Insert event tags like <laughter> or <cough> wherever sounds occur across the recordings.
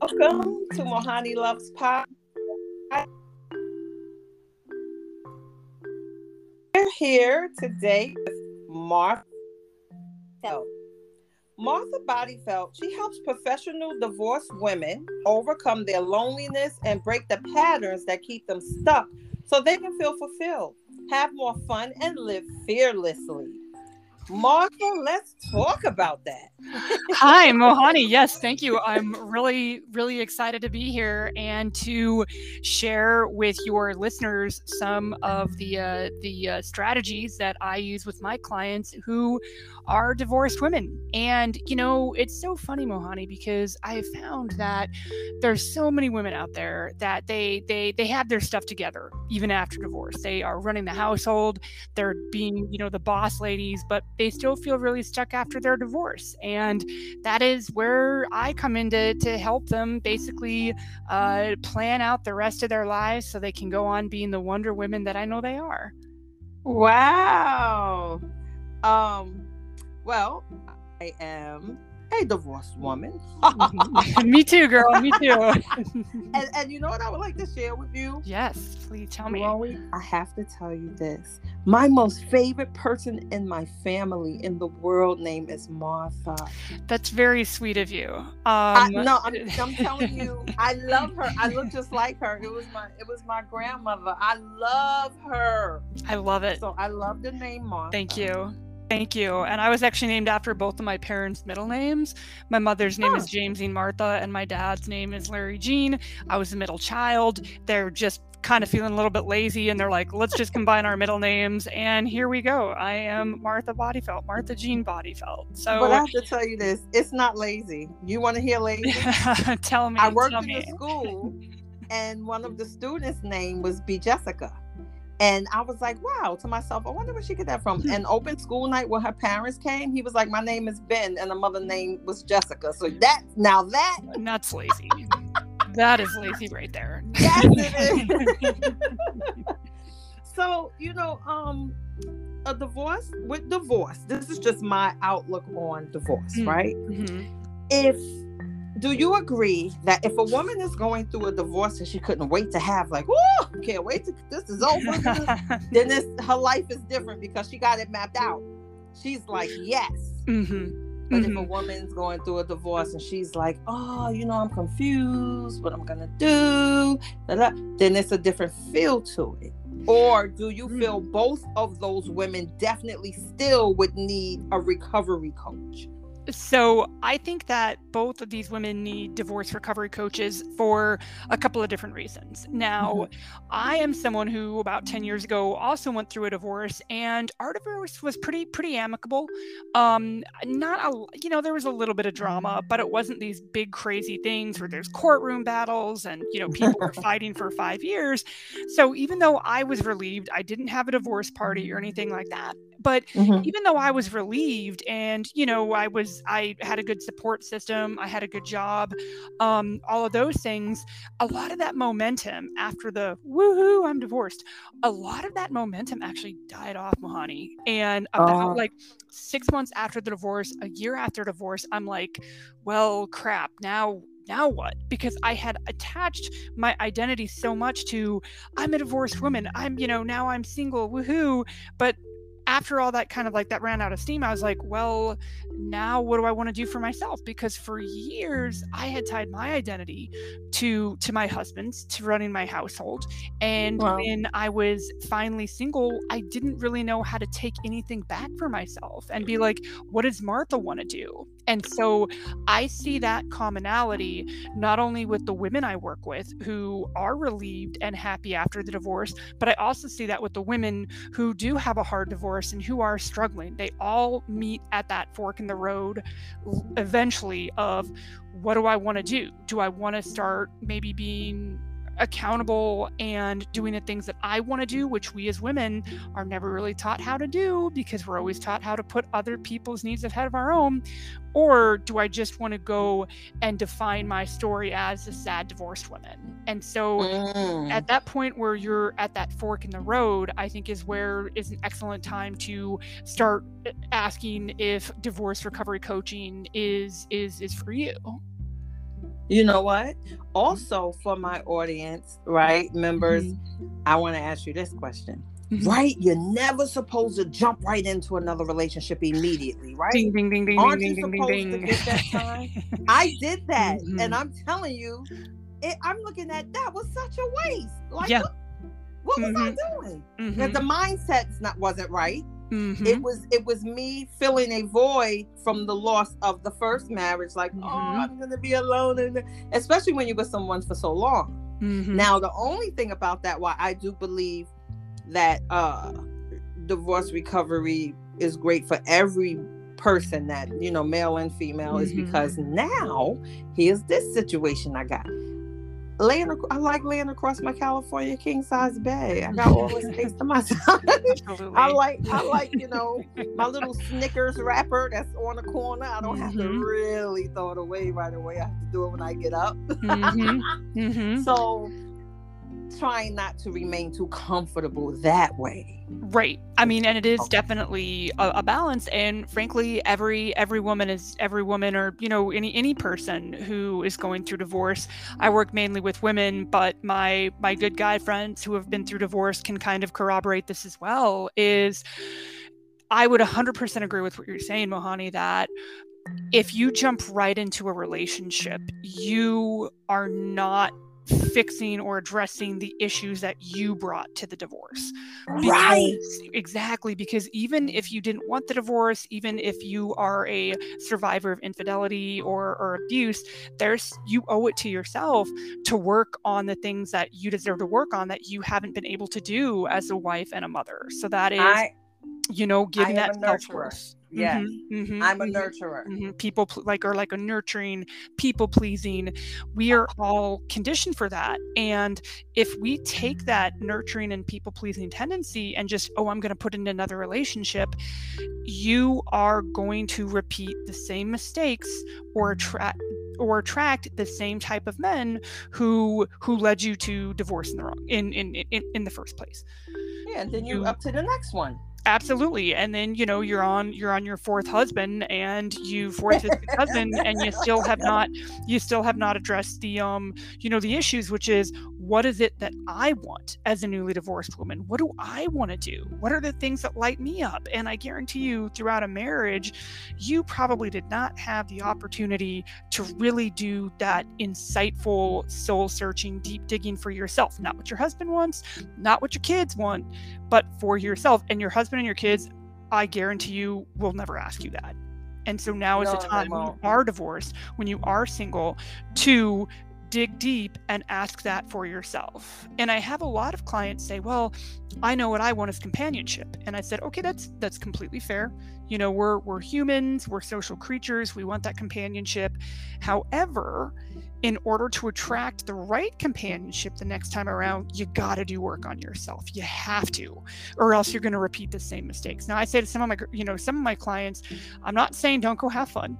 Welcome to Mohanni Loves Pop. We're here today with Martha. Martha Bodyfelt, she helps professional divorced women overcome their loneliness and break the patterns that keep them stuck so they can feel fulfilled, have more fun, and live fearlessly. Martha, let's talk about that. <laughs> Hi, Mohanni. Yes, thank you. I'm really, really excited to be here and to share with your listeners some of the uh, the uh, strategies that I use with my clients who are divorced women. And you know, it's so funny, Mohanni, because I found that there's so many women out there that they they they have their stuff together even after divorce. They are running the household, they're being you know the boss ladies, but they still feel really stuck after their divorce. And that is where I come in to, to help them basically uh, plan out the rest of their lives so they can go on being the wonder women that I know they are. Wow. Um, well, I am a divorced woman. <laughs> me too, girl. Me too. <laughs> and, and you know what I would like to share with you? Yes, please tell me. Chloe, I have to tell you this. My most favorite person in my family in the world name is Martha. That's very sweet of you. Um, I, no, I'm, I'm telling you, I love her. I look just like her. It was my it was my grandmother. I love her. I love it. So I love the name Martha. Thank you. Thank you. And I was actually named after both of my parents' middle names. My mother's name is Jamesine Martha, and my dad's name is Larry Jean. I was a middle child. They're just kind of feeling a little bit lazy, and they're like, let's just combine our middle names. And here we go. I am Martha Bodyfelt, Martha Jean Bodyfelt. So, but I have to tell you this: it's not lazy. You want to hear lazy? <laughs> tell me. I worked in me. a school, <laughs> and one of the students' name was B. Jessica. And I was like, wow, to myself, I wonder where she get that from. And open school night where her parents came, he was like, my name is Ben, and the mother name was Jessica. So that now that That's lazy. that is lazy right there. yes, it <laughs> is. <laughs> so you know, um, a divorce with divorce. This is just my outlook on divorce, Mm. right? Mhm. If do you agree that if a woman is going through a divorce and she couldn't wait to have like, oh, can't wait to this is over, <laughs> then this her life is different because she got it mapped out. She's like, yes. Mhm. But if a Mhm. woman's going through a divorce and she's like, oh, you know, I'm confused, what I'm gonna do, da, da," then it's a different feel to it. Or do you feel both of those women definitely still would need a recovery coach? So I think that both of these women need divorce recovery coaches for a couple of different reasons. Now, I am someone who about 10 years ago also went through a divorce and our divorce was pretty pretty amicable. Um not a you know there was a little bit of drama, but it wasn't these big crazy things where there's courtroom battles and you know people were <laughs> fighting for 5 years. So even though I was relieved, I didn't have a divorce party or anything like that. But even though I was relieved and you know I was I had a good support system, I had a good job, um, all of those things, a lot of that momentum after the woohoo I'm divorced, a lot of that momentum actually died off, Mohanni. And about Oh. like six months after the divorce, a year after divorce, I'm like, well, crap. Now now what? Because I had attached my identity so much to I'm a divorced woman. I'm, you know, now I'm single, woohoo. But after all that kind of like that ran out of steam, I was like, well, now what do I want to do for myself? Because for years I had tied my identity to to my husband's, to running my household. And Wow. when I was finally single, I didn't really know how to take anything back for myself and be like, what does Martha want to do? And so I see that commonality not only with the women I work with who are relieved and happy after the divorce, but I also see that with the women who do have a hard divorce and who are struggling. They all meet at that fork in the road eventually of what do I want to do? Do I want to start maybe being accountable and doing the things that I want to do, which we as women are never really taught how to do because we're always taught how to put other people's needs ahead of our own? Or do I just want to go and define my story as a sad divorced woman? And so Mm. at that point where you're at that fork in the road, I think is where is an excellent time to start uh, asking if divorce recovery coaching is is is for you. You know what? Also, for my audience, right, members, mm-hmm. I want to ask you this question. Mm-hmm. Right? You're never supposed to jump right into another relationship immediately, right? Ding, ding, ding, ding, Aren't ding, you ding, supposed ding, to get that time? <laughs> I did that. Mm-hmm. And I'm telling you, it, I'm looking at that was such a waste. Like, yeah. what, what was I mm-hmm. doing? Because the mindset's not wasn't right. Mm-hmm. It was it was me filling a void from the loss of the first marriage. Like, oh, mm-hmm. oh, I'm gonna be alone, and especially when you're with someone for so long. Mm-hmm. Now, the only thing about that, why I do believe that uh divorce recovery is great for every person that you know, male and female, is mm-hmm. because now here's this situation I got laying. I like laying across my California king size bed. I got all the space to myself. I like. I like. You <laughs> know, my little Snickers wrapper that's on the corner. I don't mm-hmm. have to mm-hmm. really throw it away right away. I have to do it when I get up. Mm-hmm. <laughs> Mm-hmm. So trying not to remain too comfortable that way. Right. I mean and it is definitely a, a, balance and frankly every every woman is every woman or you know any any person who is going through divorce. I work mainly with women but my my good guy friends who have been through divorce can kind of corroborate this as well is i would 100% agree with what you're saying mohanni that if you jump right into a relationship you are not fixing or addressing the issues that you brought to the divorce. Because, right. Exactly. Because even if you didn't want the divorce, even if you are a survivor of infidelity or, or abuse, there's you owe it to yourself to work on the things that you deserve to work on that you haven't been able to do as a wife and a mother. So that is I, you know, giving that self worth. Yes, mm-hmm, mm-hmm, I'm a mm-hmm, nurturer. Mm-hmm. People pl- like are like a nurturing, people pleasing. We are all conditioned for that, and if we take that nurturing and people pleasing tendency and just oh, I'm going to put in another relationship, you are going to repeat the same mistakes or attract or attract the same type of men who who led you to divorce in the wrong in in in, in the first place. Yeah, and then you up to the next one absolutely and then you know you're on you're on your fourth husband and you fourth husband and you still have <laughs> not you still have not addressed the um you know the issues which is what is it that i want as a newly divorced woman? What do i want to do? What are the things that light me up? And i guarantee you throughout a marriage you probably did not have the opportunity to really do that insightful soul searching deep digging for yourself. Not what your husband wants not what your kids want but for yourself. And your husband and your kids, I guarantee you will never ask you that. And so now is no, the time when you are divorced, when you are single, to dig deep and ask that for yourself. And I have a lot of clients say, "Well, I know what I want is companionship." And I said, "Okay, that's that's completely fair. You know, we're we're humans, we're social creatures, we want that companionship. However, in order to attract the right companionship the next time around, you got to do work on yourself. You have to, or else you're going to repeat the same mistakes. Now, I say to some of my, you know, some of my clients, I'm not saying don't go have fun.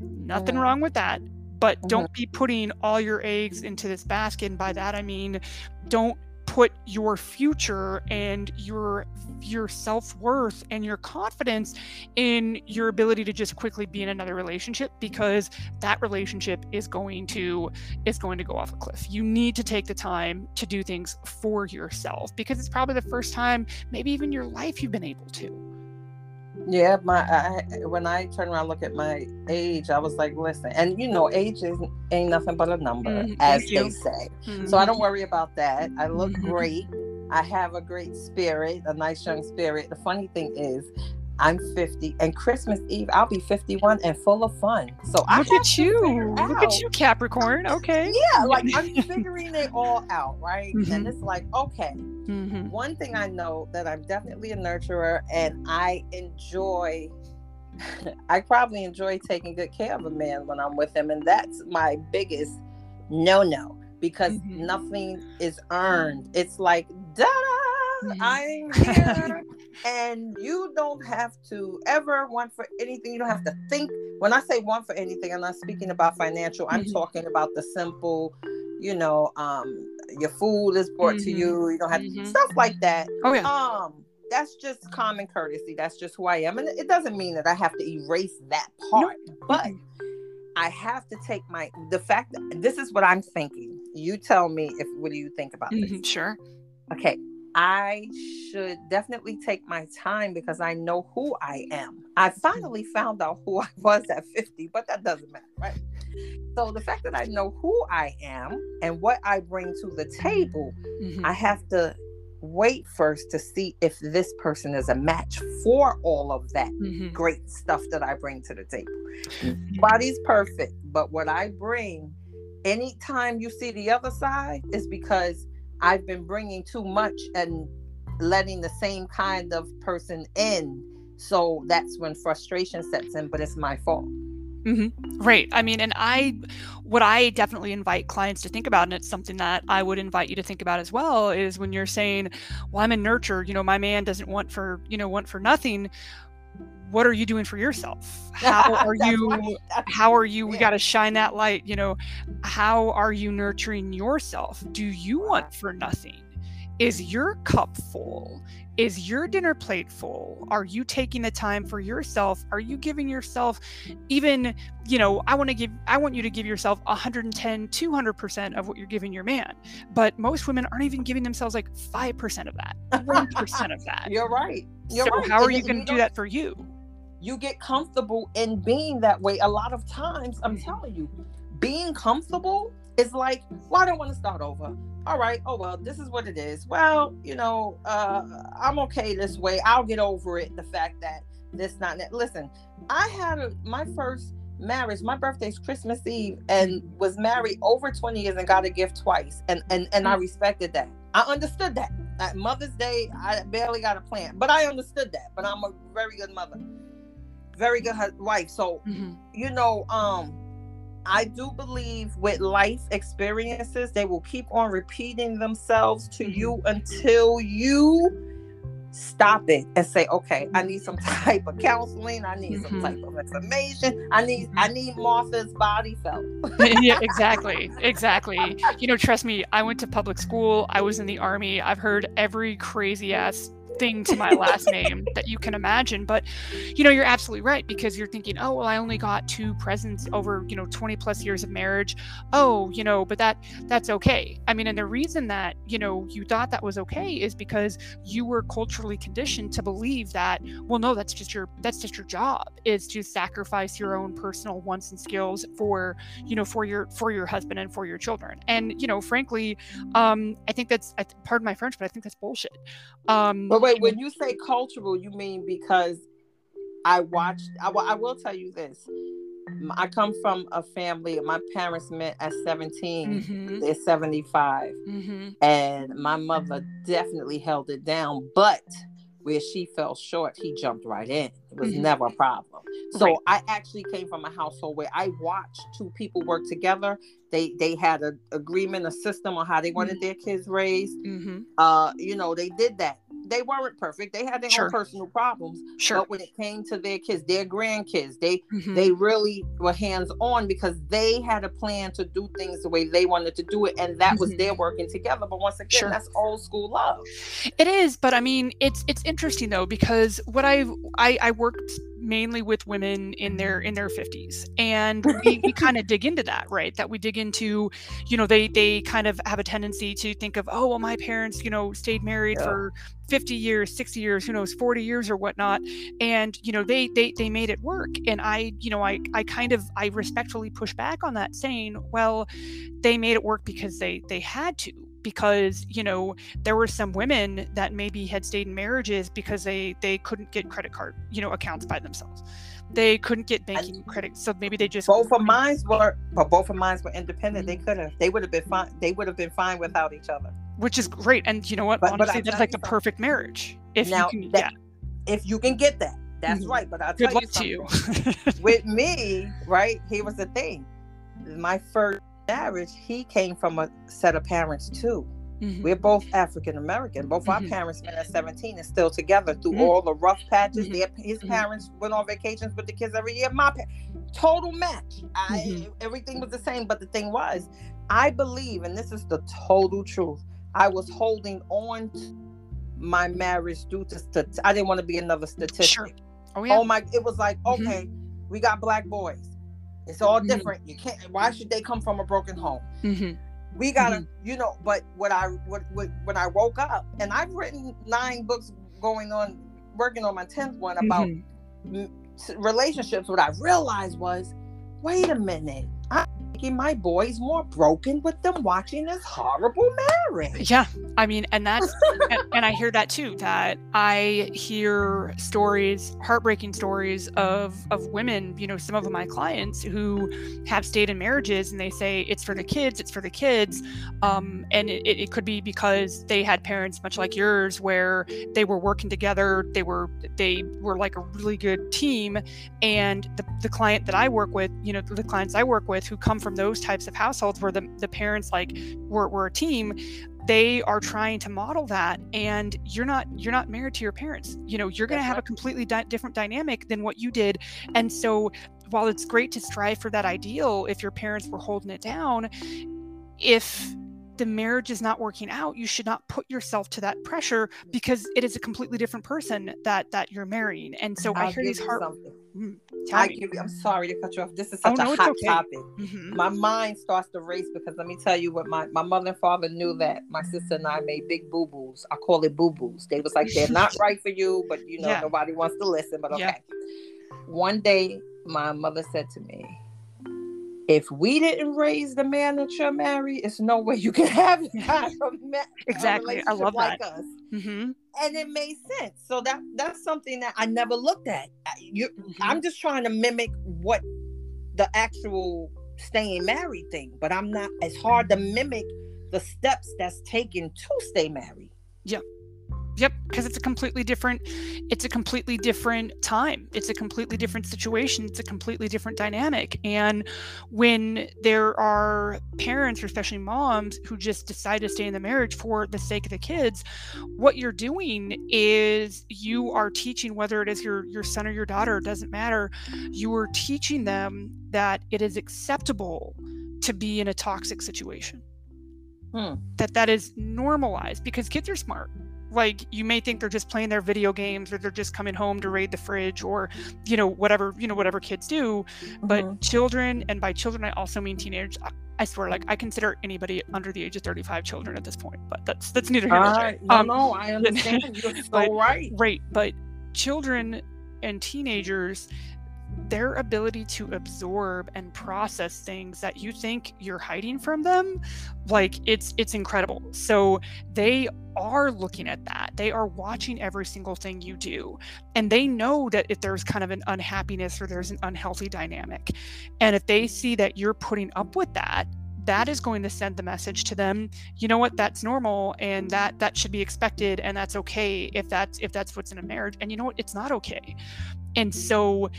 Nothing wrong with that, but mm-hmm. don't be putting all your eggs into this basket. And by that, I mean, don't put your future and your your self-worth and your confidence in your ability to just quickly be in another relationship because that relationship is going to is going to go off a cliff. You need to take the time to do things for yourself because it's probably the first time maybe even your life you've been able to. Yeah, my I, when I turn around look at my age, I was like, listen, and you know, age is ain't nothing but a number, mm-hmm. as they say. Mm-hmm. So I don't worry about that. I look mm-hmm. great. I have a great spirit, a nice young spirit. The funny thing is, I'm 50, and Christmas Eve I'll be 51 and full of fun. So I look at you, look at you, Capricorn. Okay, yeah, like I'm <laughs> figuring it all out, right? Mm-hmm. And it's like, okay, mm-hmm. one thing I know that I'm definitely a nurturer, and I enjoy. <laughs> I probably enjoy taking good care of a man when I'm with him, and that's my biggest no-no because mm-hmm. nothing is earned. It's like da mm-hmm. I'm here. And you don't have to ever want for anything. You don't have to think. When I say want for anything, I'm not speaking about financial. I'm mm-hmm. talking about the simple, you know, um, your food is brought mm-hmm. to you. You don't have mm-hmm. stuff like that. Oh yeah. Um, that's just common courtesy. That's just who I am, and it doesn't mean that I have to erase that part. Nope. But I have to take my the fact that this is what I'm thinking. You tell me if what do you think about Mhm, this? Sure. Okay. I should definitely take my time because I know who I am. I finally found out who <laughs> I was at 50, but that doesn't matter, right? So the fact that I know who I am and what I bring to the table, Mhm. I have to wait first to see if this person is a match for all of that Mhm. great stuff that I bring to the table. Body's perfect, but what I bring, anytime you see the other side, is because I've been bringing too much and letting the same kind of person in. So that's when frustration sets in, but it's my fault. Mm-hmm. Right. I mean, and I, what I definitely invite clients to think about, and it's something that I would invite you to think about as well, is when you're saying, "Well, I'm in nurture. You know, my man doesn't want for you know want for nothing." What are you doing for yourself? <laughs> How are you? How are you? We Yeah. got to shine that light. You know, how are you nurturing yourself? Do you want for nothing? Is your cup full? Is your dinner plate full? Are you taking the time for yourself? Are you giving yourself even, you know, I want to give I want you to give yourself 110, 200% of what you're giving your man. But most women aren't even giving themselves like 5% of that, 1% of that. <laughs> You're right. You're so right. how are you going to do that for you? You get comfortable in being that way. A lot of times, I'm Mhm. telling you, being comfortable is like, well, I don't want to start over. All right, oh well, this is what it is. Well, you know, uh, I'm okay this way. I'll get over it. The fact that this not that. Listen, I had a, my first marriage. My birthday's Christmas Eve, and was married over 20 years and got a gift twice, and and and I respected that. I understood that. At Mother's Day, I barely got a plant, but I understood that. But I'm a very good mother very good hu- wife. So, Mhm. you know, um, I do believe with life experiences, they will keep on repeating themselves to Mhm. you until you stop it and say, okay, I need some <laughs> type of counseling. I need some Mhm. type of information. I need, I need Martha's body felt. <laughs> yeah, <laughs> exactly. Exactly. You know, trust me, I went to public school, I was in the army. I've heard every crazy ass thing to my last name that you can imagine. But you know, you're absolutely right because you're thinking, oh well, I only got two presents over, you know, 20 plus years of marriage. Oh, you know, but that that's okay. I mean, and the reason that, you know, you thought that was okay is because you were culturally conditioned to believe that, well, no, that's just your that's just your job is to sacrifice your own personal wants and skills for you know for your for your husband and for your children and you know frankly um i think that's I, pardon my french but i think that's bullshit um But wait, when you say cultural, you mean because I watched, I, will- I will tell you this. I come from a family, my parents met at 17. mhm, They're 75. mhm, and my mother definitely held it down but where she fell short he jumped right in it was Mhm. never a problem so Right. i actually came from a household where i watched two people work together they they had an agreement a system on how they wanted their kids raised mhm. uh you know they did that they weren't perfect they had their Sure. own personal problems sure but when it came to their kids their grandkids they Mhm. they really were hands on because they had a plan to do things the way they wanted to do it and that was Mhm. their working together but once again Sure. that's old school love It is, but I mean, it's it's interesting though because what I've I, I worked mainly with women in their in their 50s and <laughs> we, we kind of dig into that right? That we dig into you know they they kind of have a tendency to think of oh well my parents you know stayed married Yeah. for 50 years 60 years who knows 40 years or whatnot. And you know they they they made it work. And i you know i i kind of i respectfully push back on that saying well they made it work because they they had to because you know there were some women that maybe had stayed in marriages because they they couldn't get credit card you know accounts by themselves. They couldn't get banking credit so maybe they just both of mine were but both of mine were independent. Mm-hmm. they could have they would have been fine they would have been fine without each other. Which is great and you know what? But- but honestly I that's like the perfect marriage if now you can that, yeah. if you can get that that's Mhm. right but i'll good tell luck you to you. with <laughs> me right here was the thing. My first marriage he came from a set of parents too Mhm. We're both African American. Both our Mhm. parents met at 17 and still together through Mhm. all the rough patches. Mhm. Their, his Mhm. parents went on vacations with the kids every year. My pa- total match. I, Mhm. Everything was the same. But the thing was, I believe, and this is the total truth, I was holding on to my marriage due to stat- I didn't want to be another statistic. Sure. oh yeah Oh my! It was like, okay, we got black boys. It's all Mhm. different. You can't. Why should they come from a broken home? hmm We gotta, you know. But what I what, what when I woke up, and I've written nine books going on, working on my tenth one about Mm-hmm. relationships. What I realized was, wait a minute. Making my boys more broken with them watching this horrible marriage. Yeah, I mean, and that's and, and I hear that too. That I hear stories, heartbreaking stories of of women. You know, some of my clients who have stayed in marriages, and they say it's for the kids, it's for the kids, um, and it, it could be because they had parents much like yours, where they were working together, they were they were like a really good team, and the the client that I work with, you know, the clients I work with who come from those types of households where the the parents like were, were a team they are trying to model that and you're not you're not married to your parents. You know you're going to have a completely di- different dynamic than what you did and so while it's great to strive for that ideal if your parents were holding it down if the marriage is not working out you should not put yourself to that pressure because it is a completely different person that that you're marrying and so i I'll hear these heart something. Mm. I give you, I'm sorry to cut you off. This is Oh, such no, a hot okay. topic. Mhm. My mind starts to race because let me tell you what my, my mother and father knew that my sister and I made big boo boos. I call it boo boos. They was like, they're not <laughs> right for you, but you know, Yeah. nobody wants to listen. But okay. Yeah. One day, my mother said to me, if we didn't raise the man that you're married, it's no way you can have <laughs> a ma- Exactly. I relationship love like that. us Mhm. and it made sense. So that that's something that I never looked at. I- You, Mhm. I'm just trying to mimic what the actual staying married thing, but I'm not. It's hard to mimic the steps that's taken to stay married. Yep, because it's a completely different it's a completely different time. It's a completely different situation. It's a completely different dynamic. And when there are parents, or especially moms, who just decide to stay in the marriage for the sake of the kids, what you're doing is you are teaching whether it is your your son or your daughter, it doesn't matter. You are teaching them that it is acceptable to be in a toxic situation. Hmm. That that is normalized because kids are smart like you may think they're just playing their video games or they're just coming home to raid the fridge or you know whatever you know whatever kids do but Mhm. children and by children i also mean teenagers I- i swear like i consider anybody under the age of 35 children at this point but that's that's neither here nor there right. No, Um, no, I <laughs> understand. You're so but- right. right but children and teenagers their ability to absorb and process things that you think you're hiding from them like it's it's incredible. So they are looking at that. They are watching every single thing you do. And they know that if there's kind of an unhappiness or there's an unhealthy dynamic. And if they see that you're putting up with that that is going to send the message to them you know what? That's normal and that that should be expected and that's okay if that's if that's what's in a marriage. And you know what? It's not okay. And so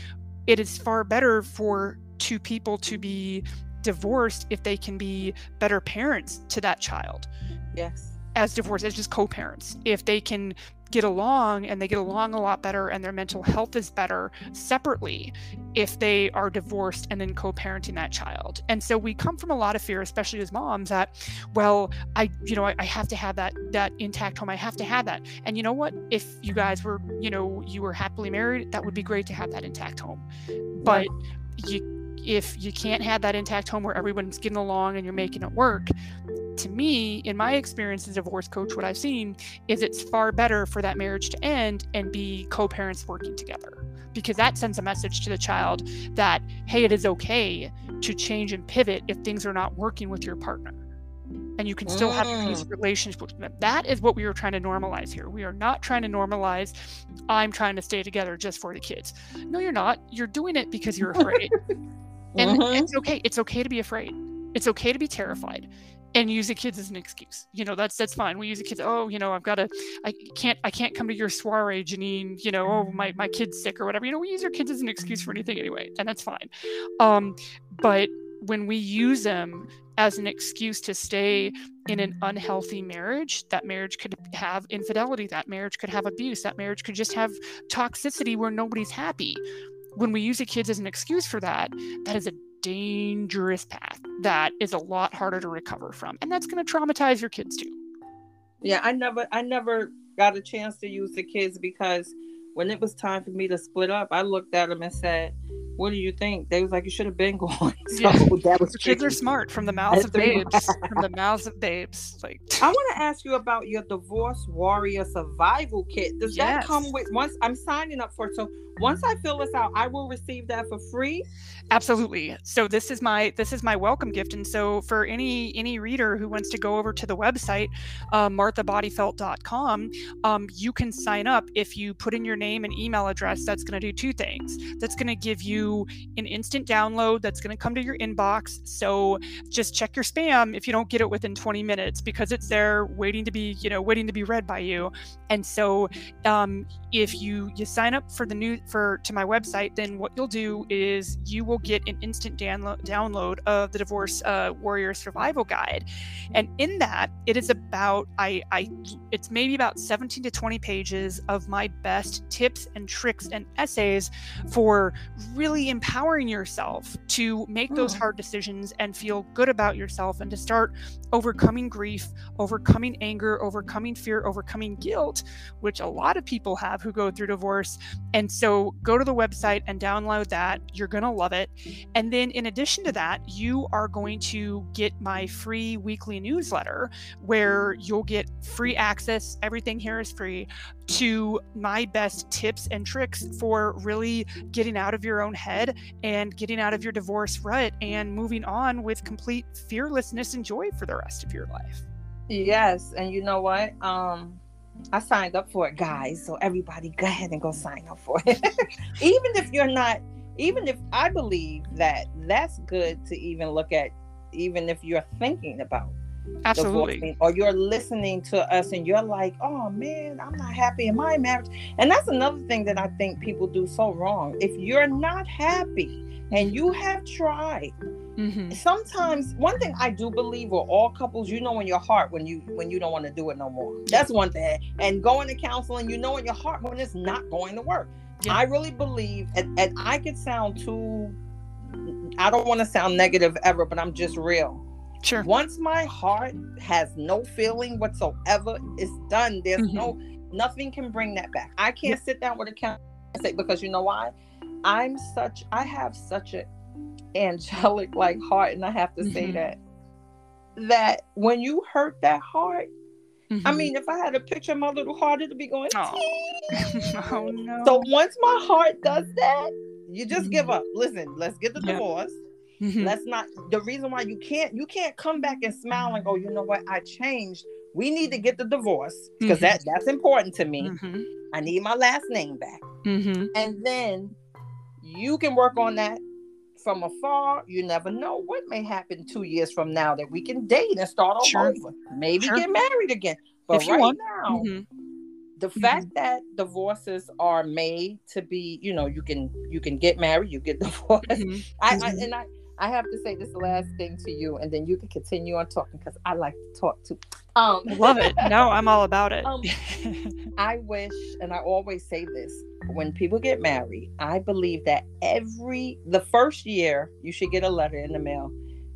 it is far better for two people to be divorced if they can be better parents to that child Yes. as divorced as just co-parents if they can get along and they get along a lot better and their mental health is better separately if they are divorced and then co-parenting that child. And so we come from a lot of fear especially as moms that well i you know i, I have to have that that intact home. I have to have that. And you know what? If you guys were you know you were happily married that would be great to have that intact home. But you if you can't have that intact home where everyone's getting along and you're making it work to me in my experience as a divorce coach what i've seen is it's far better for that marriage to end and be co-parents working together. Because that sends a message to the child that hey it is okay to change and pivot if things are not working with your partner. And you can still have a peaceful relationship with them. That is what we are trying to normalize here. We are not trying to normalize i'm trying to stay together just for the kids. No you're not. You're doing it because you're afraid. <laughs> And Mhm. it's okay. It's okay to be afraid. It's okay to be terrified and use the kids as an excuse. You know that's that's fine. We use the kids oh you know i've got to i can't i can't come to your soiree janine you know oh my my kid's sick or whatever. You know we use our kids as an excuse for anything anyway and that's fine. Um but when we use them as an excuse to stay in an unhealthy marriage that marriage could have infidelity that marriage could have abuse that marriage could just have toxicity where nobody's happy. When we use the kids as an excuse for that that is a dangerous path that is a lot harder to recover from and that's going to traumatize your kids too Yeah, I never I never got a chance to use the kids because when it was time for me to split up, I looked at them and said, what do you think? They was like, you should have been <laughs> going. So Yeah. that was The kids are smart from the mouths of That's babes. from the mouths of babes. Like I want to ask you about your divorce warrior survival kit. Does that come with once I'm signing up for it? So once I fill this out, I will receive that for free. Absolutely. So this is my this is my welcome gift. And so for any any reader who wants to go over to the website uh, marthabodyfelt.com um, you can sign up if you put in your name and email address. That's going to do two things. That's going to give you an instant download that's going to come to your inbox. So just check your spam if you don't get it within 20 minutes because it's there waiting to be you know waiting to be read by you. And so um, if you you sign up for the new for to my website then what you'll do is you will get an instant download download of the divorce uh, warrior survival guide and in that it is about i i it's maybe about 17 to 20 pages of my best tips and tricks and essays for really empowering yourself to make those Mm. hard decisions and feel good about yourself and to start overcoming grief overcoming anger overcoming fear overcoming guilt which a lot of people have who go through divorce and so go to the website and download that. You're going to love it. And then in addition to that, you are going to get my free weekly newsletter where you'll get free access. Everything here is free to my best tips and tricks for really getting out of your own head and getting out of your divorce rut and moving on with complete fearlessness and joy for the rest of your life. Yes, and you know what? Um, I signed up for it, guys. So everybody, go ahead and go sign up for it. <laughs> even if you're not, even if I believe that that's good to even look at, even if you're thinking about Absolutely. divorcing or you're listening to us and you're like, oh man, I'm not happy in my marriage. And that's another thing that I think people do so wrong. If you're not happy and you have tried, hmm sometimes one thing I do believe with all couples, you know in your heart when you when you don't want to do it no more. That's one thing. And going to counseling, you know in your heart when it's not going to work. Yeah. I really believe, and, and I could sound too. I don't want to sound negative ever, but I'm just real. Sure. Once my heart has no feeling whatsoever, it's done. There's Mhm. no nothing can bring that back. I can't sit down with a count and say because you know why? I'm such I have such an angelic like heart, and I have to say Mhm. that that when you hurt that heart, I Mhm. mean, if I had a picture of my little heart, it'd be going. <laughs> Oh no. So once my heart does that, you just give Mhm. up. Listen, let's get the divorce. Mhm. Let's not. The reason why you can't you can't come back and smile and go, you know what? I changed. We need to get the divorce because Mhm. that that's important to me. Mhm. I need my last name back, Mhm. and then you can work on that from afar. You never know what may happen two years from now that we can date and start all Sure. over. Maybe Sure. get married again. But If you right want. now, Mhm. the fact that divorces are made to be, you know, you can you can get married, you get <laughs> divorced. Mhm. I, I Mhm. and I I have to say this last thing to you, and then you can continue on talking because I like to talk too. Um, Love it. No, I'm all about it. Um, <laughs> I wish, and I always say this when people get married, I believe that every the first year you should get a letter in the mail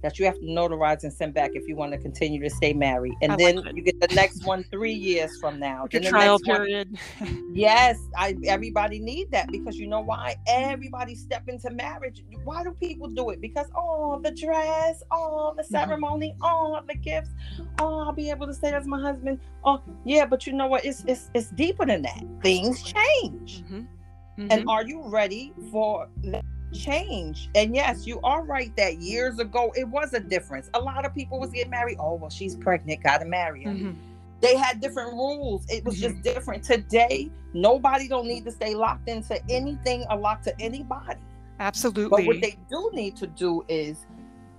that you have to notarize and send back if you want to continue to stay married, and I then like you get the next one three years from now. The trial next one- period. <laughs> Yes, I everybody need that because you know why? Everybody step into marriage. Why do people do it? Because oh, the dress, oh, the Mm-hmm. ceremony, oh, the gifts, oh, I'll be able to say as my husband. Oh, yeah, but you know what? It's it's it's deeper than that. Things change. Mhm. And Mhm. are you ready for that change? And yes, you are right that years ago it was a difference. A lot of people was getting married. Oh, well, she's pregnant, gotta marry her Mhm. they had different rules it was just different today nobody don't need to stay locked into anything or locked to anybody Absolutely. but what they do need to do is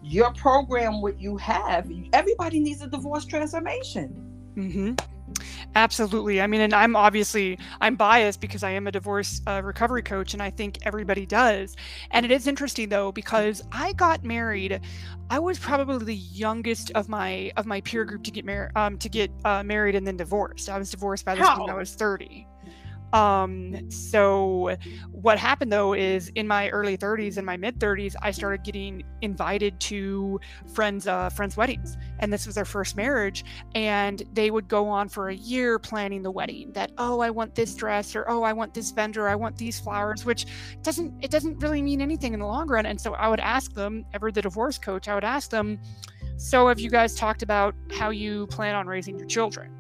your program what you have everybody needs a divorce transformation hmm Absolutely. I mean, and I'm obviously I'm biased because I am a divorce uh, recovery coach, and I think everybody does. And it is interesting though because I got married. I was probably the youngest of my of my peer group to get married um, to get uh, married and then divorced. I was divorced by the time I was 30. Um, so what happened though is in my early 30s and my mid 30s, I started getting invited to friends uh, friends weddings, and this was their first marriage, and they would go on for a year planning the wedding. That oh, I want this dress, or oh, I want this vendor, I want these flowers, which doesn't it doesn't really mean anything in the long run. And so I would ask them, ever the divorce coach, I would ask them, so have you guys talked about how you plan on raising your children?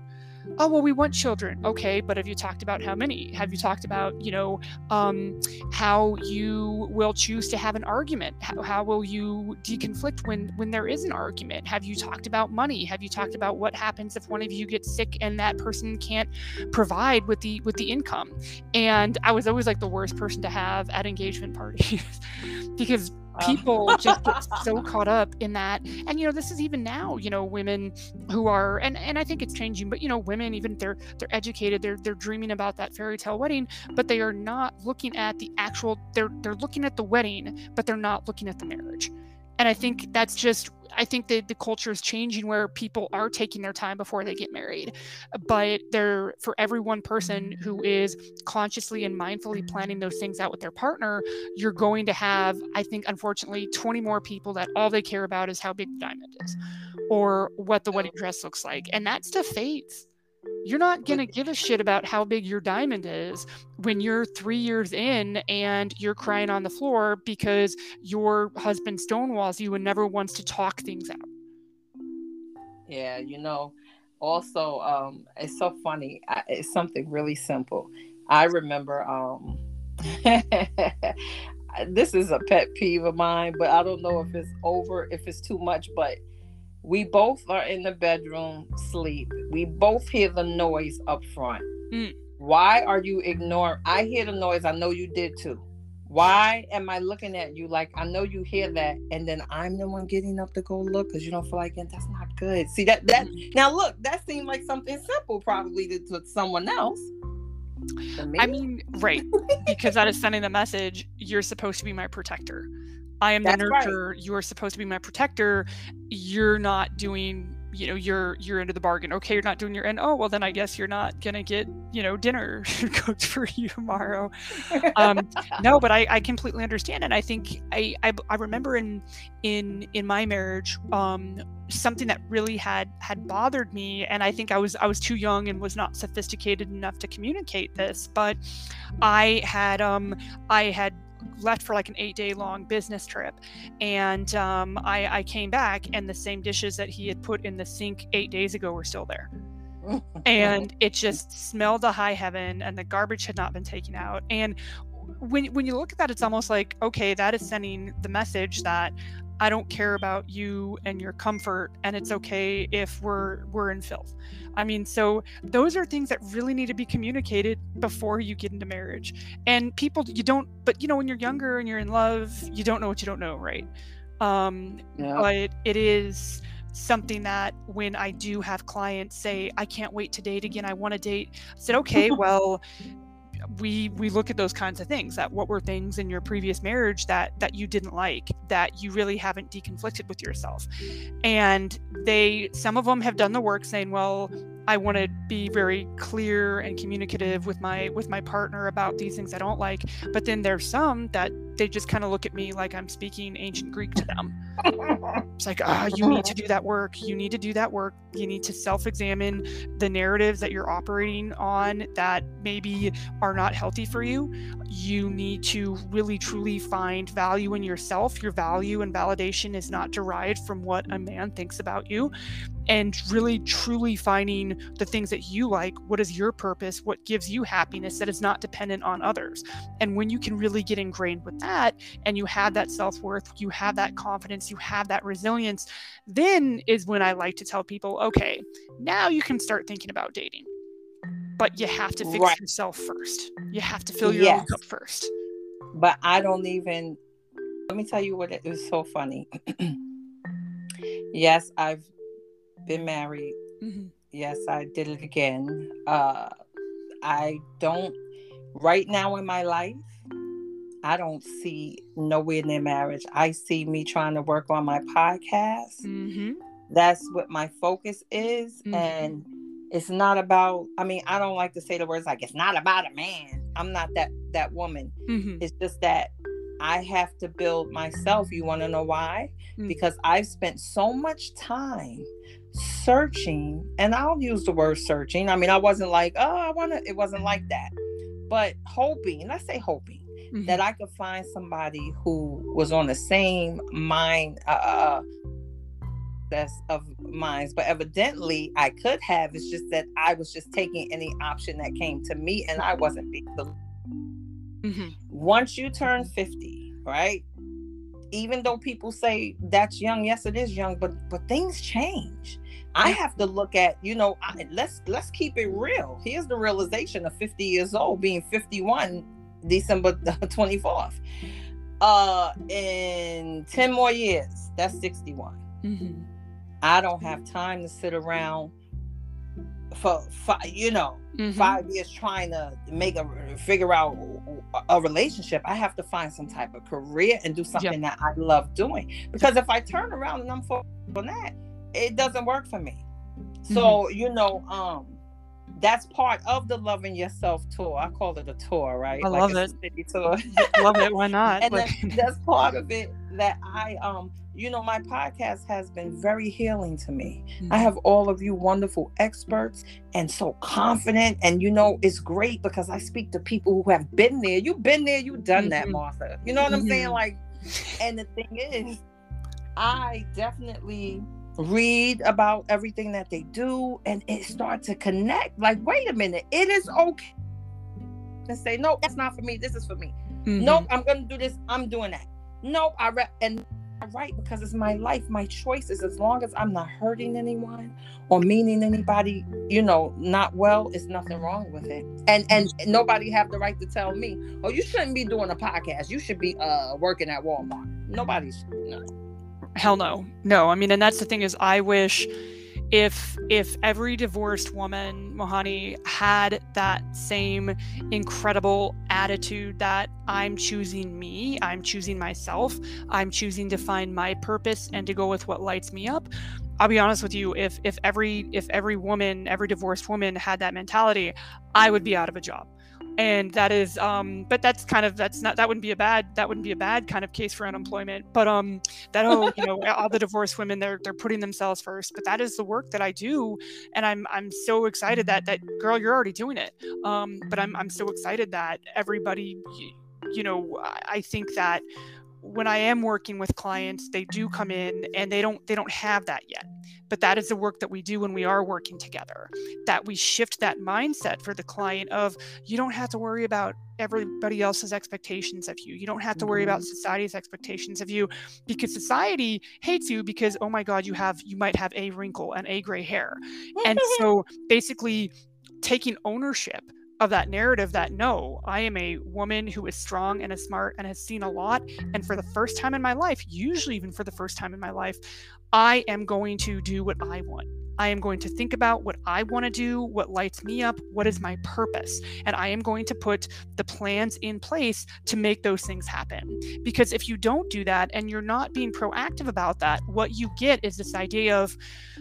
Oh well we want children. Okay but have you talked about how many? Have you talked about you know um, how you will choose to have an argument? How, how will you deconflict when when there is an argument? Have you talked about money? Have you talked about what happens if one of you gets sick and that person can't provide with the with the income? And i was always like the worst person to have at engagement parties <laughs> because Um, people <laughs> just get so caught up in that. And you know this is even now you know women who are and and i think it's changing but you know women even they're they're educated they're they're dreaming about that fairy tale wedding but they are not looking at the actual they're they're looking at the wedding but they're not looking at the marriage and i think that's just I think that the culture is changing where people are taking their time before they get married. But they're for every one person who is consciously and mindfully planning those things out with their partner, you're going to have, I think, unfortunately, 20 more people that all they care about is how big the diamond is or what the wedding dress looks like. And that stuff fades. You're not going to give a shit about how big your diamond is when you're three years in and you're crying on the floor because your husband stonewalls you and never wants to talk things out. Yeah, you know, also, um, it's so funny. I, it's something really simple. I remember, um, <laughs> this is a pet peeve of mine, but I don't know if it's over, if it's too much, but we both are in the bedroom sleep. We both hear the noise up front. Mm. Why are you ignoring? I hear the noise. I know you did too. Why am I looking at you like I know you hear that, and then I'm the one getting up to go look because you don't feel like it? That's not good. See that that mm. now look that seemed like something simple probably to, to someone else. I mean, right? because that is sending the message you're supposed to be my protector. I am That's the nurturer. Right. You are supposed to be my protector. You're not doing, you know, you're you're into the bargain. Okay, you're not doing your end. Oh, well then I guess you're not gonna get, you know, dinner <laughs> cooked for you tomorrow. um, <laughs> no, but I, I completely understand, and I think I, I I remember in in in my marriage, um, something that really had had bothered me and i think i was i was too young and was not sophisticated enough to communicate this but i had um i had left for like an eight day long business trip. And um, I, I came back, and the same dishes that he had put in the sink eight days ago were still there. <laughs> and it just smelled to high heaven, and the garbage had not been taken out. And when when you look at that, it's almost like okay, that is sending the message that I don't care about you and your comfort, and it's okay if we're we're in filth. I mean, so those are things that really need to be communicated before you get into marriage. And people, you don't, but you know, when you're younger and you're in love, you don't know what you don't know, right? Um, yeah. But it is something that when I do have clients say, I can't wait to date again, I want to date, I said, okay, <laughs> well, we we look at those kinds of things that what were things in your previous marriage that that you didn't like that you really haven't deconflicted with yourself. And they some of them have done the work saying well I want to be very clear and communicative with my with my partner about these things I don't like. But then there's some that they just kind of look at me like I'm speaking ancient Greek to them. <laughs> it's like, ah, oh, you need to do that work. You need to do that work. You need to self-examine the narratives that you're operating on that maybe are not healthy for you. You need to really truly find value in yourself. Your value and validation is not derived from what a man thinks about you and really truly finding the things that you like what is your purpose what gives you happiness that is not dependent on others. And when you can really get ingrained with that and you have that self-worth you have that confidence you have that resilience then is when i like to tell people okay now you can start thinking about dating. But you have to fix right. yourself first. You have to fill your yes. own cup first. But i don't even let me tell you what it was so funny. <clears throat> Yes i've been married. Mm-hmm. Yes, I did it again. Uh, I don't, right now in my life, I don't see nowhere near marriage. I see me trying to work on my podcast. Mm-hmm. That's what my focus is. Mm-hmm. And it's not about i mean i don't like to say the words like it's not about a man i'm not that that woman Mhm. it's just that i have to build myself you want to know why Mm. because i've spent so much time searching and i'll use the word searching i mean i wasn't like oh i want to it wasn't like that but hoping let's say hoping Mhm. that I could find somebody who was on the same mind uh that's of minds, but evidently I could have. It's just that I was just taking any option that came to me, and I wasn't being the. Mhm. Once you turn fifty, right? Even though people say that's young, yes, it is young, but but things change. I have to look at, you know, I, let's let's keep it real. Here's the realization of 50 years old, being 51 December the <laughs> 24th. Uh in 10 more years, that's 61. Mhm. I don't have time to sit around for five, you know, Mhm. five years trying to make a figure out a relationship. I have to find some type of career and do something that I love doing. Because if I turn around and I'm focused on that, it doesn't work for me. So Mm-hmm. you know, um, that's part of the loving yourself tour. I call it a tour, right? I love it's a city tour. <laughs> Love it. Why <laughs> not? and Like, that's, that's part of it that I um you know my podcast has been very healing to me. I have all of you wonderful experts and so confident and you know it's great because I speak to people who have been there. You've been there, you've done that, Mhm. Martha. You know what I'm saying? Mhm. Like and the thing is I definitely read about everything that they do and it starts to connect. Like, wait a minute, it is okay to say, no, that's not for me. This is for me. Mhm. Nope, I'm gonna do this. I'm doing that. Nope, I read and I write because it's my life, my choices. As long as I'm not hurting anyone or meaning anybody, you know, not well, it's nothing wrong with it. And and nobody have the right to tell me, oh, you shouldn't be doing a podcast. You should be uh working at Walmart. Nobody's no. Hell no. No i mean and that's the thing is i wish if if every divorced woman mohanni had that same incredible attitude that i'm choosing me i'm choosing myself i'm choosing to find my purpose and to go with what lights me up i'll be honest with you if if every if every woman every divorced woman had that mentality i would be out of a job and that is um but that's kind of that's not that wouldn't be a bad that wouldn't be a bad kind of case for unemployment. But um that oh you know all the divorced women they're they're putting themselves first. But that is the work that i do. And i'm i'm so excited that that girl you're already doing it. Um but i'm i'm so excited that everybody you know i I think that when i am working with clients they do come in and they don't they don't have that yet. But that is the work that we do when we are working together that we shift that mindset for the client of you don't have to worry about everybody else's expectations of you. You don't have to worry about mm-hmm. society's expectations of you because society hates you because oh my god you have you might have a wrinkle and a gray hair. And <laughs> so basically taking ownership of that narrative that no i am a woman who is strong and is smart and has seen a lot and for the first time in my life usually even for the first time in my life i am going to do what i want. I am going to think about what i want to do what lights me up what is my purpose and i am going to put the plans in place to make those things happen. Because if you don't do that and you're not being proactive about that what you get is this idea of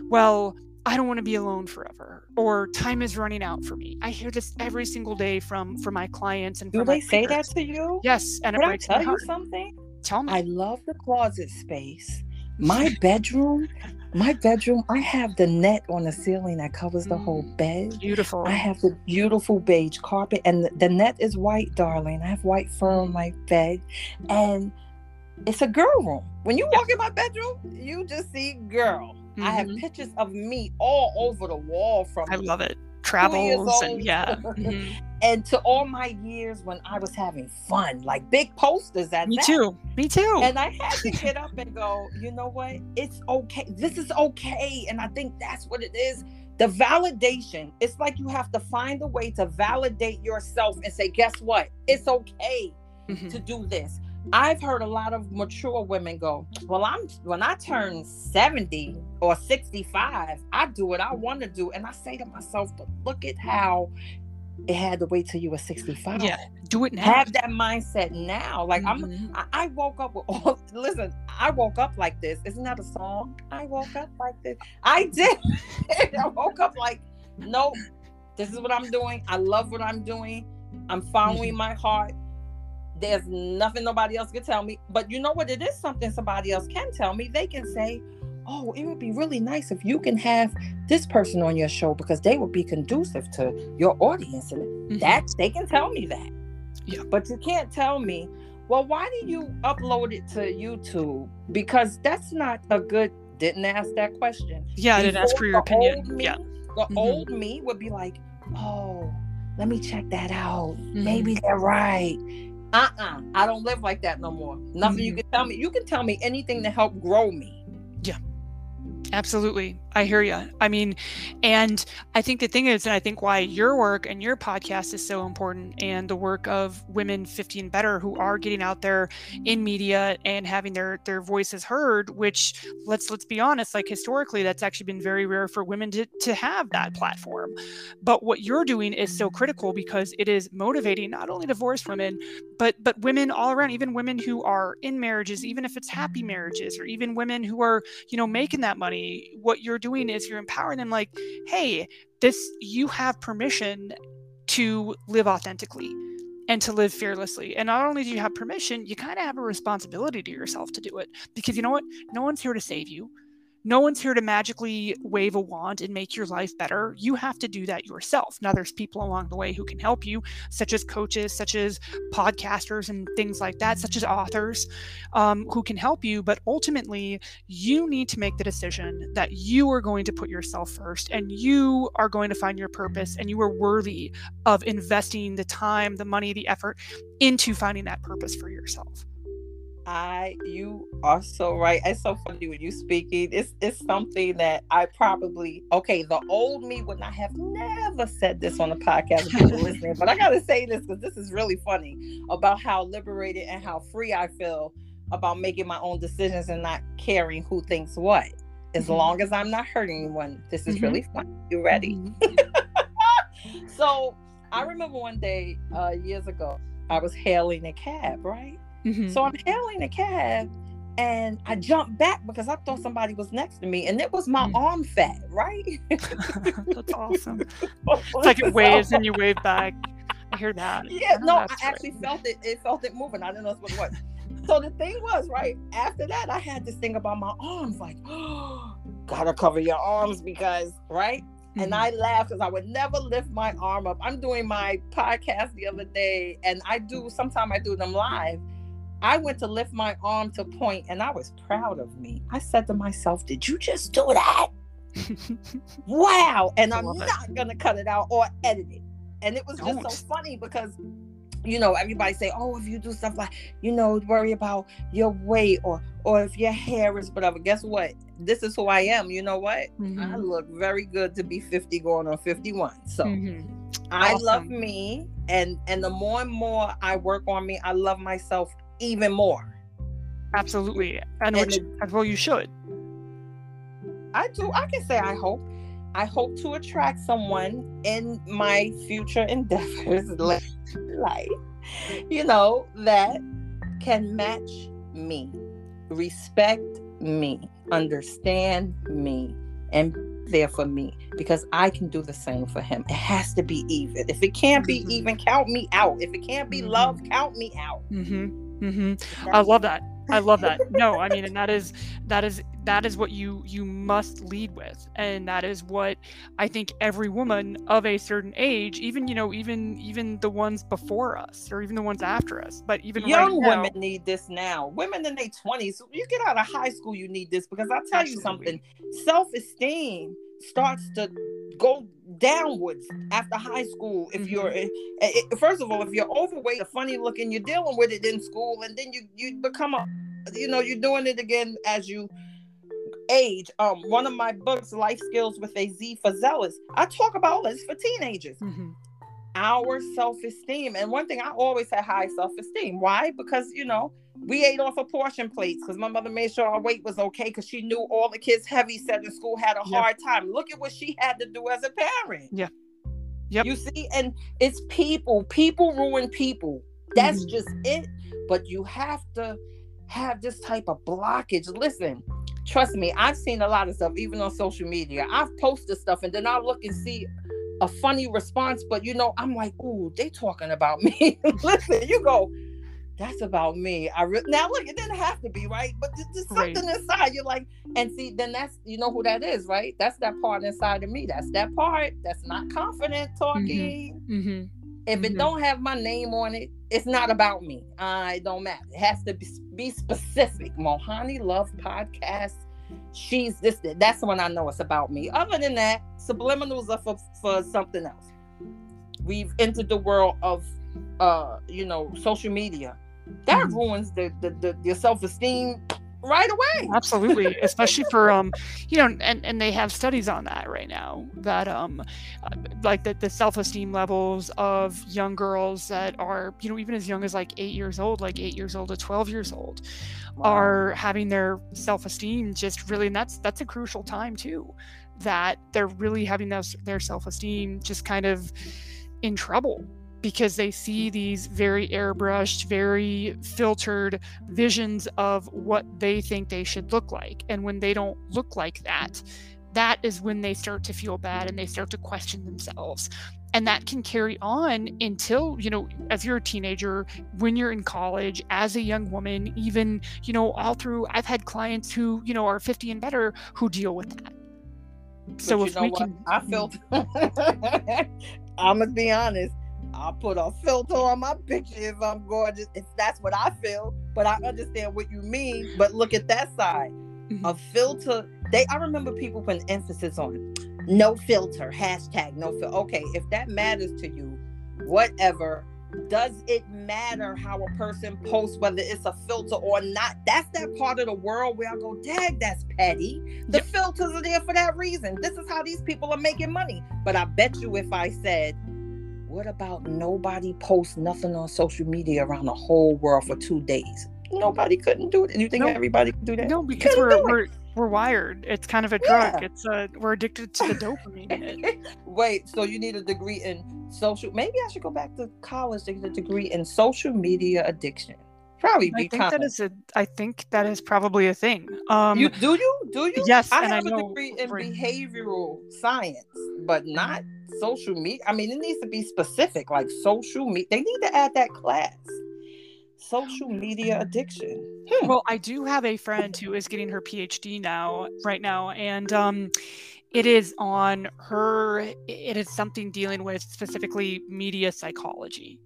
well I don't want to be alone forever, or time is running out for me. I hear this every single day from from my clients and Do they say that to you? Yes, and Can I tell you something? Tell me. I love the closet space. My bedroom, my bedroom, I have the net on the ceiling that covers the whole mm, bed. Beautiful. I have the beautiful beige carpet, and the, the net is white, darling. I have white fur on my mm. bed, and it's a girl room. When you walk in my bedroom, you just see girl. I have Mhm. pictures of me all over the wall from I love it. Travels and yeah. <laughs> mhm. and to all my years when I was having fun, like big posters at Me that. too. Me too. And I had to get up and <laughs> go, you know what? It's okay. This is okay. And I think that's what it is. The validation, it's like you have to find a way to validate yourself and say, guess what? It's okay Mhm. to do this. I've heard a lot of mature women go, Well, I'm when I turn 70 or 65, I do what I want to do. And I say to myself, but look at how it had to wait till you were 65. Yeah. Do it now. Have that mindset now. Like I'm Mhm. I, I woke up with all <laughs> listen, I woke up like this. Isn't that a song? I woke up like this. I did. <laughs> I woke up like no, this is what I'm doing. I love what I'm doing. I'm following Mm-hmm. my heart. There's nothing nobody else can tell me. But you know what? It is something somebody else can tell me. They can say, Oh, it would be really nice if you can have this person on your show because they would be conducive to your audience. And Mhm. that they can tell me that. Yeah. But you can't tell me, well, why did you upload it to YouTube? Because that's not a good didn't ask that question. yeah, I didn't ask for your opinion. me- Yeah. The Mhm. old me would be like, oh, let me check that out. Mm-hmm. Maybe they're right. Uh-uh. I don't live like that no more. Nothing you Mhm. can tell me. You can tell me anything to help grow me. Yeah. Absolutely. I hear you. I mean, and I think the thing is, and I think why your work and your podcast is so important, and the work of women 50 and better who are getting out there in media and having their their voices heard, which let's let's be honest, like historically, that's actually been very rare for women to to have that platform. But what you're doing is so critical because it is motivating not only divorced women, but but women all around, even women who are in marriages, even if it's happy marriages, or even women who are you know making that money what you're doing is you're empowering them like hey this you have permission to live authentically and to live fearlessly. And not only do you have permission you kind of have a responsibility to yourself to do it because you know what? No one's here to save you no one's here to magically wave a wand and make your life better. You have to do that yourself. Now, there's people along the way who can help you, such as coaches, such as podcasters, and things like that, such as authors um, who can help you. But ultimately, you need to make the decision that you are going to put yourself first and you are going to find your purpose and you are worthy of investing the time, the money, the effort into finding that purpose for yourself. I you are so right. It's so funny when you speaking. It's it's something that I probably okay. The old me would not have never said this on the podcast. People <laughs> listening, but I gotta say this because this is really funny about how liberated and how free I feel about making my own decisions and not caring who thinks what. As Mhm. long as I'm not hurting anyone, this is Mhm. really fun. You ready? Mhm. <laughs> So I remember one day uh, years ago, I was hailing a cab, right? Mhm. So I'm hailing a cab and I jumped back because I thought somebody was next to me and it was my Mm. arm fat, right? <laughs> That's awesome. <laughs> It's like it waves and you wave back. I hear that. <laughs> Yeah, Oh, no, I right. actually felt it. It felt it moving. I didn't know what it was. so the thing was, right after that, I had this thing about my arms, like, oh, <gasps> gotta cover your arms because, right? And Mhm. I laughed because I would never lift my arm up. I'm doing my podcast the other day, and I do sometimes I do them live. I went to lift my arm to point, and I was proud of me. I said to myself, "Did you just do that? <laughs> Wow!" And I I'm not gonna cut it out or edit it. And it was just Don't. so funny because you know everybody say oh if you do stuff like you know worry about your weight or or if your hair is whatever guess what this is who i am you know what i Mhm. look very good to be 50 going on 51 so Mhm. i love me and and the more and more i work on me i love myself even more Absolutely. And, And which, as well, you should. i do i can say i hope i hope to attract someone in my future endeavors <laughs> life you know that can match me respect me understand me and there for me because i can do the same for him it has to be even if it can't be even count me out if it can't be love count me out Mm-hmm. Mm-hmm. I love that. I love that. <laughs> No, I mean, and that is that is that is what you you must lead with, and that is what I think every woman of a certain age, even you know, even even the ones before us, or even the ones after us, but even young right now, women need this now women in their 20s you get out of high school you need this because i'll tell you something self-esteem starts to go downwards after high school if you're Mm-hmm. eh, eh, first of all if you're overweight or funny looking you're dealing with it in school and then you you become a you know you're doing it again as you age um one of my books life skills with a z for zealous i talk about this for teenagers Mhm. Our self-esteem. And one thing I always had high self-esteem. Why? Because you know, we ate off of portion plates because my mother made sure our weight was okay because she knew all the kids heavy set in school had a Yeah. hard time. Look at what she had to do as a parent. Yeah. Yep. You see, and it's people. People ruin people. That's Mhm. just it. But you have to have this type of blockage. Listen, trust me, I've seen a lot of stuff, even on social media. I've posted stuff and then I'll look and see a funny response, but you know, I'm like, ooh, they talking about me. <laughs> Listen, you go, that's about me. I re- now look, it didn't have to be right, but there's, there's something right. inside. You're like, and see, then that's you know who that is, right? That's that part inside of me. That's that part that's not confident talking. Mm-hmm. Mm-hmm. If mm-hmm. it don't have my name on it, it's not about me. Uh, it don't matter. It has to be, be specific. Mohanni Love Podcast. She's this. That's when I know it's about me. Other than that, subliminals are for, for something else. We've entered the world of, uh, you know, social media. That mm-hmm. ruins the, the, the your self esteem right away. Absolutely, <laughs> especially for um, you know, and and they have studies on that right now that um, uh, like the, the self-esteem levels of young girls that are you know even as young as like eight years old, like eight years old to twelve years old, wow. are having their self-esteem just really, and that's that's a crucial time too, that they're really having those their self-esteem just kind of in trouble because they see these very airbrushed, very filtered visions of what they think they should look like. And when they don't look like that, that is when they start to feel bad and they start to question themselves. And that can carry on until, you know, as you're a teenager, when you're in college, as a young woman, even, you know, all through, I've had clients who, you know, are 50 and better who deal with that. But so if we what? can, I mm. feel, <laughs> I'm gonna be honest. I'll put a filter on my picture if I'm gorgeous, if that's what I feel. But I understand what you mean. But look at that side. Mm-hmm. A filter, they I remember people putting emphasis on no filter, hashtag no filter. Okay, if that matters to you, whatever. Does it matter how a person posts, whether it's a filter or not? That's that part of the world where I go, dag, that's petty. The yep. filters are there for that reason. This is how these people are making money. But I bet you if I said, what about nobody post nothing on social media around the whole world for two days? Nobody couldn't do it. And you think no, everybody could do that? No, because we're we're, we're wired. It's kind of a drug. Yeah. It's a we're addicted to the dopamine. <laughs> Wait, so you need a degree in social? Maybe I should go back to college to get a degree in social media addiction probably I think that is a. I think that is probably a thing. Um, you do you do you? Yes, I have a degree in behavioral science, but not social media. I mean, it needs to be specific, like social media. They need to add that class. Social media addiction. Hmm. Well, I do have a friend who is getting her PhD now, right now, and um, it is on her. It is something dealing with specifically media psychology.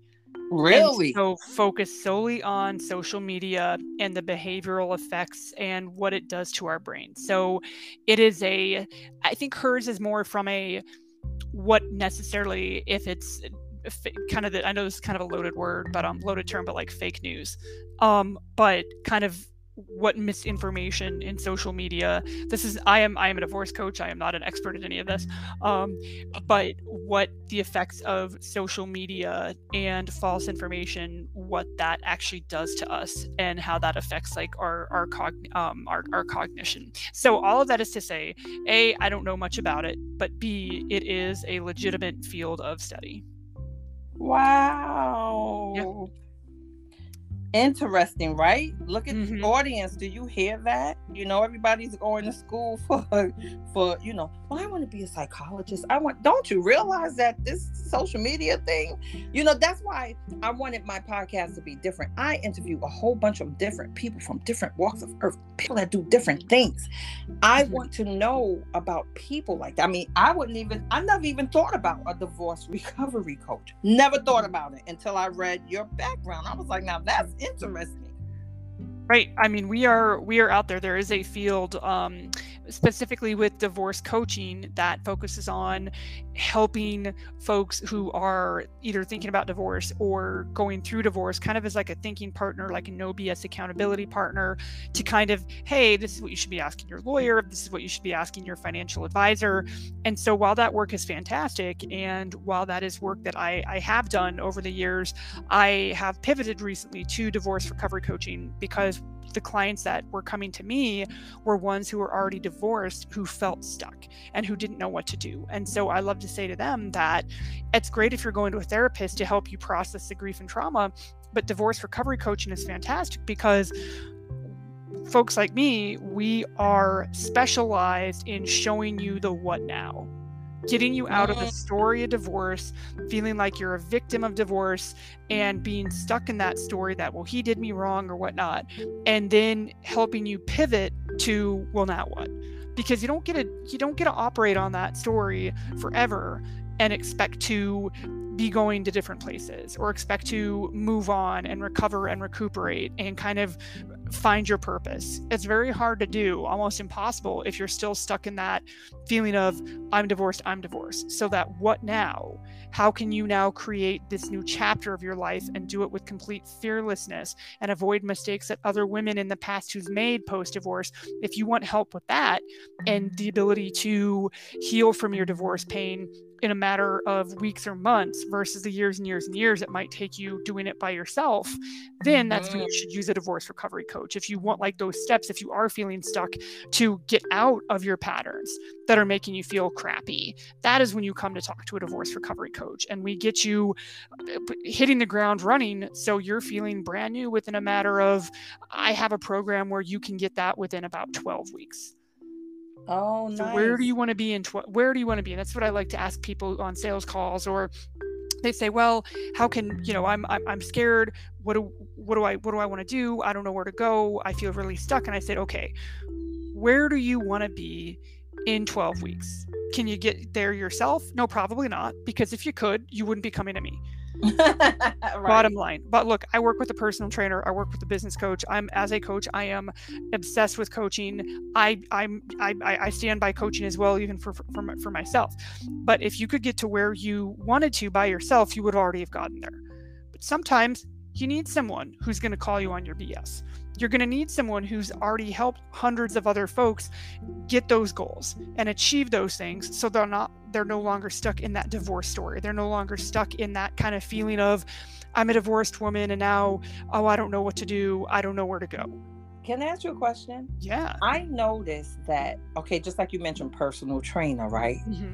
Really? And so focus solely on social media and the behavioral effects and what it does to our brain. So it is a I think hers is more from a what necessarily if it's kind of the I know this is kind of a loaded word, but um loaded term, but like fake news. Um, but kind of what misinformation in social media. This is i am i am a divorce coach. I am not an expert at any of this. Um, but what the effects of social media and false information what that actually does to us and how that affects like our our, cog- um, our, our cognition. So all of that is to say a i don't know much about it but b it is a legitimate field of study. Wow. Yeah interesting right? Look at mm-hmm. the audience. Do you hear that? You know everybody's going to school <laughs> for for you know well i want to be a psychologist. I want don't you realize that this social media thing? You know that's why i wanted my podcast to be different. I interview a whole bunch of different people from different walks of earth people that do different things. I mm-hmm. want to know about people like that. I mean i wouldn't even i never even thought about a divorce <laughs> recovery coach. Never thought about it until i read your background. I was like now that's interesting right i mean we are we are out there. There is a field um specifically with divorce coaching that focuses on helping folks who are either thinking about divorce or going through divorce kind of as like a thinking partner like a no bs accountability partner to kind of hey this is what you should be asking your lawyer. This is what you should be asking your financial advisor. And so while that work is fantastic and while that is work that i, I have done over the years i have pivoted recently to divorce recovery coaching because the clients that were coming to me were ones who were already divorced who felt stuck and who didn't know what to do. And so I love to say to them that it's great if you're going to a therapist to help you process the grief and trauma, but divorce recovery coaching is fantastic because folks like me, we are specialized in showing you the what now getting you out of the story of divorce, feeling like you're a victim of divorce, and being stuck in that story that, well, he did me wrong or whatnot, and then helping you pivot to, well, now what? Because you don't get to you don't get to operate on that story forever and expect to be going to different places or expect to move on and recover and recuperate and kind of find your purpose. It's very hard to do, almost impossible if you're still stuck in that feeling of I'm divorced, I'm divorced. So that what now? How can you now create this new chapter of your life and do it with complete fearlessness and avoid mistakes that other women in the past who've made post divorce? If you want help with that and the ability to heal from your divorce pain in a matter of weeks or months versus the years and years and years it might take you doing it by yourself, then that's when you mm. should use a divorce recovery coach. If you want like those steps, if you are feeling stuck to get out of your patterns that are making you feel crappy, that is when you come to talk to a divorce recovery coach and we get you uh, hitting the ground running so you're feeling brand new within a matter of I have a program where you can get that within about 12 weeks. Oh, nice. So where do you want to be in? Tw- where do you want to be? And that's what I like to ask people on sales calls, or they say, "Well, how can you know? I'm I'm, I'm scared. What do what do I what do I want to do? I don't know where to go. I feel really stuck." And I said, "Okay, where do you want to be in 12 weeks? Can you get there yourself? No, probably not. Because if you could, you wouldn't be coming to me." <laughs> right. bottom line but look i work with a personal trainer i work with a business coach i'm as a coach i am obsessed with coaching i i'm i i stand by coaching as well even for for, for myself but if you could get to where you wanted to by yourself you would already have gotten there but sometimes you need someone who's going to call you on your bs you're going to need someone who's already helped hundreds of other folks get those goals and achieve those things so they're not they're no longer stuck in that divorce story they're no longer stuck in that kind of feeling of i'm a divorced woman and now oh i don't know what to do i don't know where to go can I ask you a question? Yeah. I noticed that, okay, just like you mentioned personal trainer, right? Mm-hmm.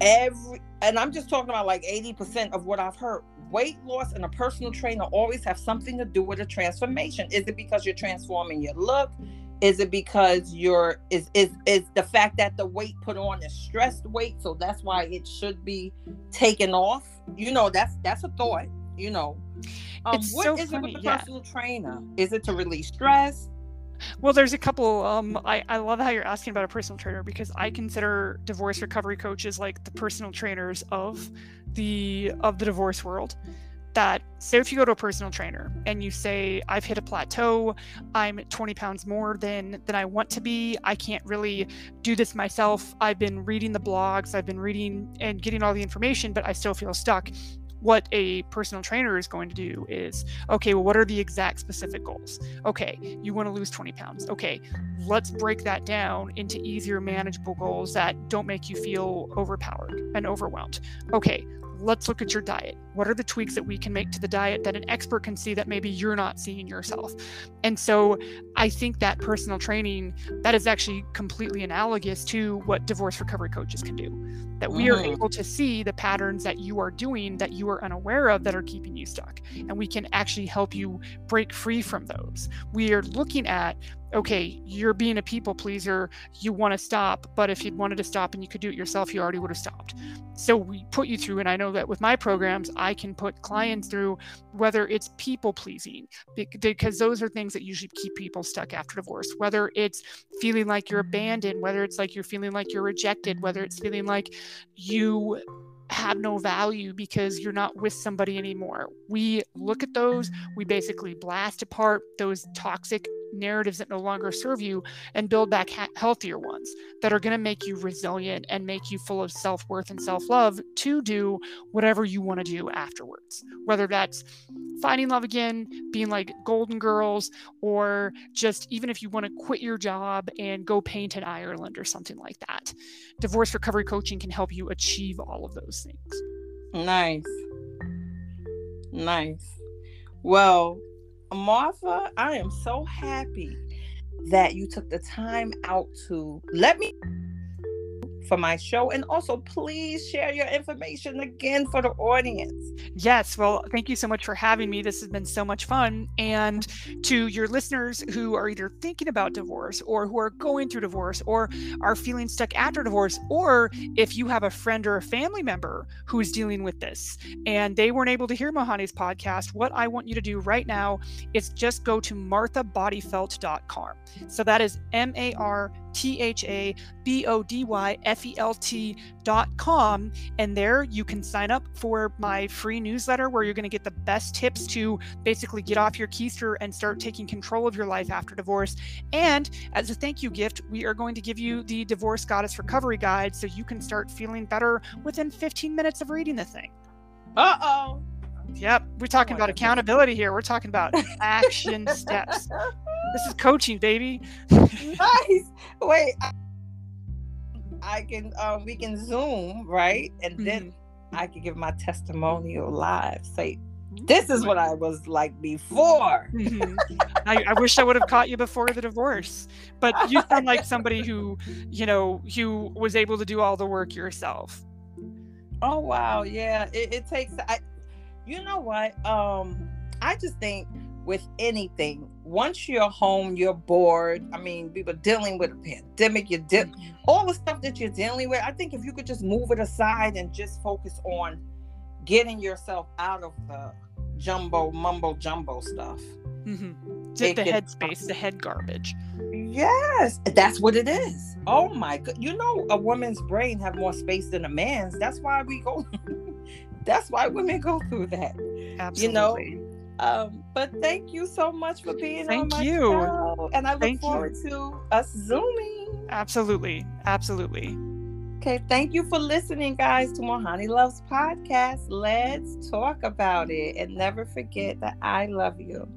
Every, and I'm just talking about like 80% of what I've heard weight loss and a personal trainer always have something to do with a transformation. Is it because you're transforming your look? Is it because you're is is is the fact that the weight put on is stressed weight, so that's why it should be taken off? You know, that's that's a thought. You know, um, what so is funny, it with the personal yeah. trainer? Is it to release stress? Well, there's a couple. Um, I, I love how you're asking about a personal trainer because I consider divorce recovery coaches like the personal trainers of the of the divorce world. That so if you go to a personal trainer and you say I've hit a plateau, I'm 20 pounds more than than I want to be. I can't really do this myself. I've been reading the blogs, I've been reading and getting all the information, but I still feel stuck what a personal trainer is going to do is okay, well, what are the exact specific goals? Okay, you want to lose 20 pounds. Okay, let's break that down into easier, manageable goals that don't make you feel overpowered and overwhelmed. Okay, let's look at your diet. What are the tweaks that we can make to the diet that an expert can see that maybe you're not seeing yourself? And so I think that personal training that is actually completely analogous to what divorce recovery coaches can do. That we are mm-hmm. able to see the patterns that you are doing that you are unaware of that are keeping you stuck. And we can actually help you break free from those. We are looking at okay, you're being a people pleaser, you want to stop, but if you'd wanted to stop and you could do it yourself, you already would have stopped. So we put you through, and I know that with my programs, I can put clients through whether it's people pleasing, because those are things that usually keep people stuck after divorce, whether it's feeling like you're abandoned, whether it's like you're feeling like you're rejected, whether it's feeling like you have no value because you're not with somebody anymore. We look at those, we basically blast apart those toxic narratives that no longer serve you and build back ha- healthier ones that are going to make you resilient and make you full of self worth and self love to do whatever you want to do afterwards. Whether that's finding love again, being like Golden Girls, or just even if you want to quit your job and go paint in Ireland or something like that. Divorce recovery coaching can help you achieve all of those things. Nice. Nice. Well, Martha, I am so happy that you took the time out to let me for my show. And also, please share your information again for the audience. Yes. Well, thank you so much for having me. This has been so much fun. And to your listeners who are either thinking about divorce or who are going through divorce or are feeling stuck after divorce, or if you have a friend or a family member who is dealing with this and they weren't able to hear Mohanni's podcast, what I want you to do right now is just go to marthabodyfelt.com. So that is M A R T H A B O D Y F E L T dot com. And there you can sign up for my free newsletter where you're going to get the best tips to basically get off your keister and start taking control of your life after divorce. And as a thank you gift, we are going to give you the Divorce Goddess Recovery Guide so you can start feeling better within 15 minutes of reading the thing. Uh oh. Yep, we're talking about accountability here. We're talking about action <laughs> steps. This is coaching, baby. nice. Wait, I, I can um we can zoom right, and then mm-hmm. I can give my testimonial live. Say, this is what I was like before. Mm-hmm. I, I, wish I would have caught you before the divorce, but you sound like somebody who, you know, who was able to do all the work yourself. Oh wow, yeah. It, it takes. I, you know what? Um, I just think with anything, once you're home, you're bored. I mean, we were dealing with a pandemic. You did mm-hmm. all the stuff that you're dealing with. I think if you could just move it aside and just focus on getting yourself out of the jumbo mumbo jumbo stuff. Mm-hmm. The, the headspace, the head garbage. Yes, that's what it is. Oh my god! You know, a woman's brain have more space than a man's. That's why we go. <laughs> that's why women go through that. Absolutely. You know. Um, but thank you so much for being thank on my you. show, and I look thank forward you. to us zooming. Absolutely, absolutely. Okay, thank you for listening, guys, to Mohanni Loves podcast. Let's talk about it, and never forget that I love you.